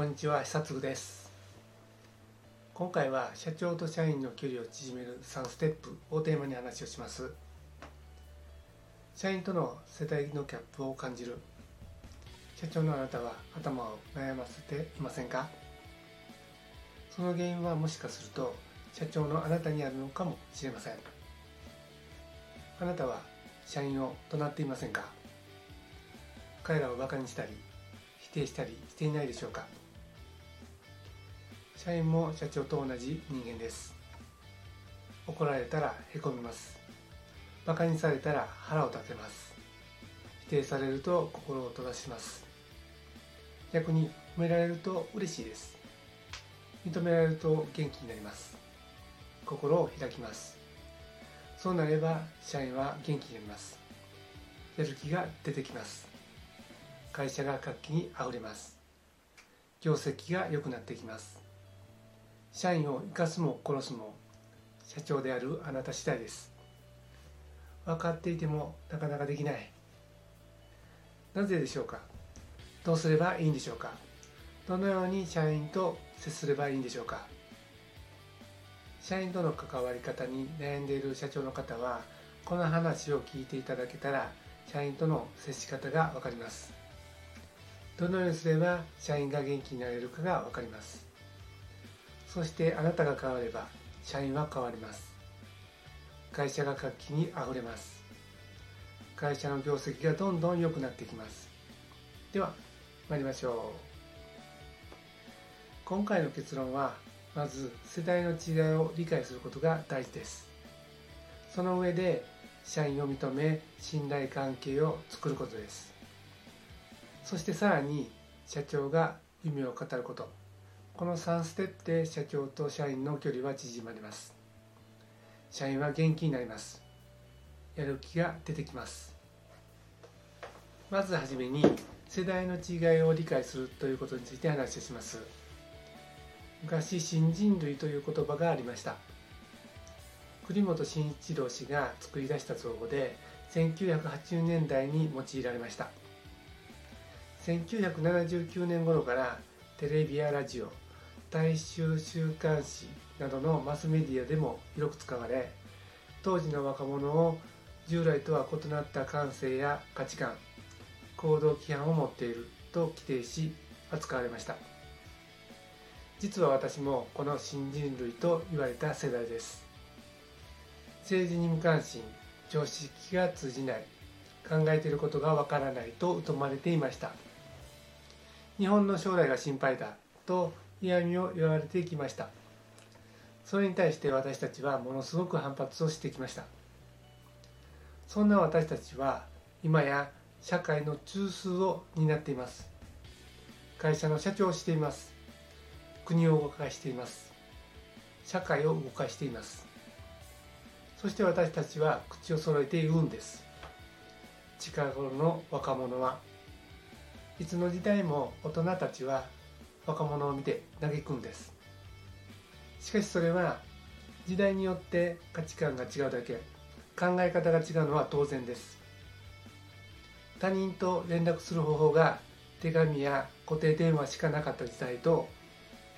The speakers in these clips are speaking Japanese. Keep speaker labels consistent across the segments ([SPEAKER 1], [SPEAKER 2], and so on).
[SPEAKER 1] こんにちは久嗣です。今回は社長と社員の距離を縮める3ステップをテーマに話をします。社員との世代のギャップを感じる。社長のあなたは頭を悩ませていませんか？その原因はもしかすると社長のあなたにあるのかもしれません。あなたは社員を怒鳴っていませんか？彼らをバカにしたり否定したりしていないでしょうか？社員も社長と同じ人間です。怒られたらへこみます。バカにされたら腹を立てます。否定されると心を閉ざします。逆に褒められると嬉しいです。認められると元気になります。心を開きます。そうなれば社員は元気になります。やる気が出てきます。会社が活気にあふれます。業績が良くなってきます。社員を生かすも殺すも社長であるあなた次第です。分かっていてもなかなかできない。なぜでしょうか？どうすればいいんでしょうか？どのように社員と接すればいいんでしょうか？社員との関わり方に悩んでいる社長の方はこの話を聞いていただけたら社員との接し方が分かります。どのようにすれば社員が元気になれるかが分かります。そしてあなたが変われば社員は変わります。会社が活気にあふれます。会社の業績がどんどん良くなってきます。では参りましょう。今回の結論はまず世代の違いを理解することが大事です。その上で社員を認め信頼関係を作ることです。そしてさらに社長が夢を語ること。この3ステップで社長と社員の距離は縮まります。社員は元気になります。やる気が出てきます。まずはじめに世代の違いを理解するということについて話をします。昔新人類という言葉がありました。栗本慎一郎氏が作り出した造語で1980年代に用いられました。1979年頃からテレビやラジオ大衆週刊誌などのマスメディアでも広く使われ当時の若者を従来とは異なった感性や価値観行動規範を持っていると規定し扱われました。実は私もこの新人類と言われた世代です。政治に無関心常識が通じない考えていることがわからないと疎まれていました。日本の将来が心配だと嫌味を言われてきました。それに対して私たちはものすごく反発をしてきました。そんな私たちは今や社会の中枢を担っています。会社の社長をしています。国を動かしています。社会を動かしています。そして私たちは口を揃えて言うんです。近頃の若者は。いつの時代も大人たちは若者を見て嘆くんです。しかしそれは時代によって価値観が違うだけ。考え方が違うのは当然です。他人と連絡する方法が手紙や固定電話しかなかった時代と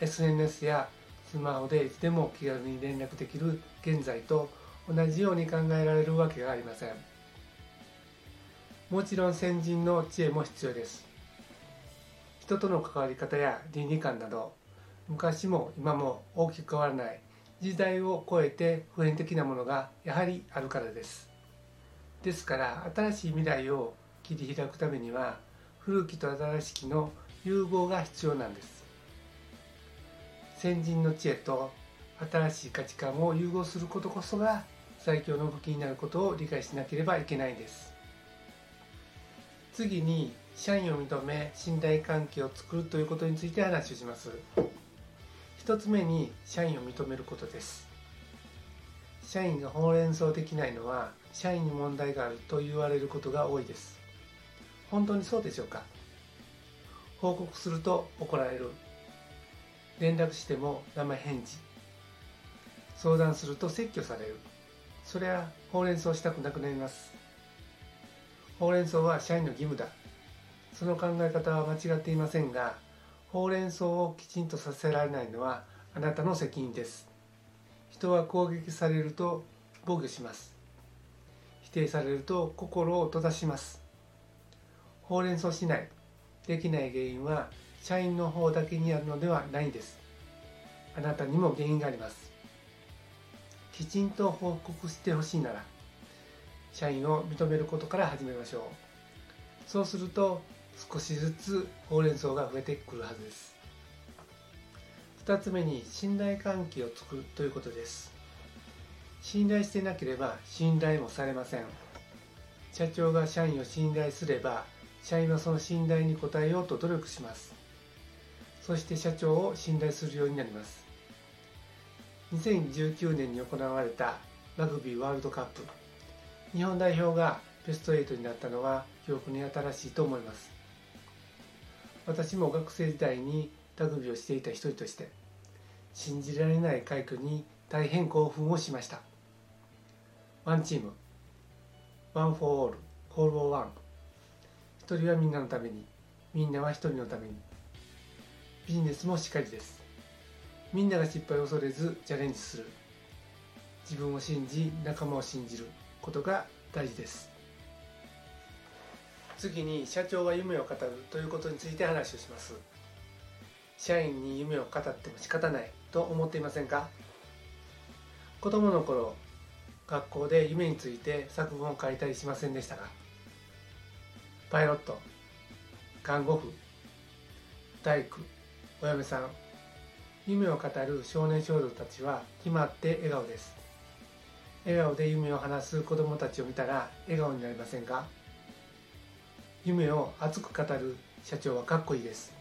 [SPEAKER 1] SNS やスマホでいつでも気軽に連絡できる現在と同じように考えられるわけがありません。もちろん先人の知恵も必要です。人との関わり方や倫理観など昔も今も大きく変わらない時代を超えて普遍的なものがやはりあるからです。ですから新しい未来を切り開くためには古きと新しきの融合が必要なんです。先人の知恵と新しい価値観を融合することこそが最強の武器になることを理解しなければいけないんです。次に社員を認め信頼関係を作るということについて話をします。一つ目に社員を認めることです。社員がほうれん草できないのは社員に問題があると言われることが多いです。本当にそうでしょうか？報告すると怒られる。連絡しても生返事。相談すると説教される。それはほうれん草したくなくなります。ほうれん草は社員の義務だ。その考え方は間違っていませんがほうれん草をきちんとさせられないのはあなたの責任です。人は攻撃されると防御します。否定されると心を閉ざします。ほうれん草しないできない原因は社員の方だけにあるのではないんです。あなたにも原因があります。きちんと報告してほしいなら社員を認めることから始めましょう。そうすると少しずつほうれん草が増えてくるはずです。2つ目に信頼関係を作るということです。信頼してなければ信頼もされません。社長が社員を信頼すれば社員はその信頼に応えようと努力します。そして社長を信頼するようになります。2019年に行われたラグビーワールドカップ。日本代表がベスト8になったのは記憶に新しいと思います。私も学生時代にラグビーをしていた一人として信じられない快挙に大変興奮をしました。 One team one for all all for one。一人はみんなのためにみんなは一人のために。ビジネスもしっかりです。みんなが失敗を恐れずチャレンジする。自分を信じ仲間を信じることが大事です。次に社長が夢を語るということについて話をします。社員に夢を語っても仕方ないと思っていませんか？子供の頃学校で夢について作文を書いたりしませんでしたか？パイロット看護婦大工お嫁さん。夢を語る少年少女たちは決まって笑顔です。笑顔で夢を話す子供たちを見たら笑顔になりませんか？夢を熱く語る社長はかっこいいです。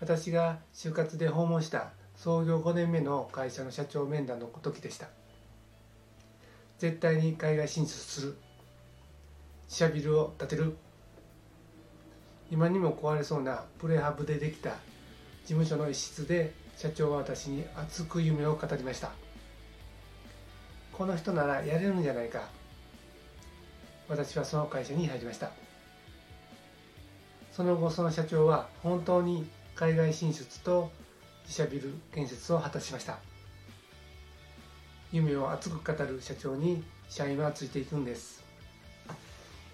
[SPEAKER 1] 私が就活で訪問した創業5年目の会社の社長面談の時でした。絶対に海外進出する。自社ビルを建てる。今にも壊れそうなプレハブでできた事務所の一室で社長は私に熱く夢を語りました。この人ならやれるんじゃないか。私はその会社に入りました。その後その社長は本当に海外進出と自社ビル建設を果たしました。夢を熱く語る社長に社員はついていくんです。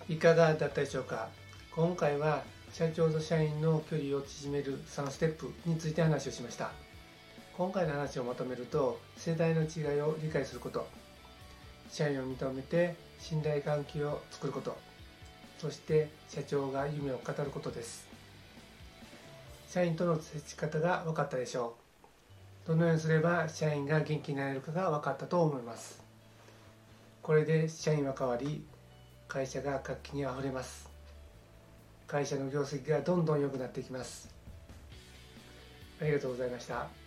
[SPEAKER 1] いかがだったでしょうか？今回は社長と社員の距離を縮める3ステップについて話をしました。今回の話をまとめると世代の違いを理解すること。社員を認めて信頼関係を作ること。そして社長が夢を語ることです。社員との接し方が分かったでしょう。どのようにすれば社員が元気になれるかが分かったと思います。これで社員は変わり会社が活気にあふれます。会社の業績がどんどん良くなっていきます。ありがとうございました。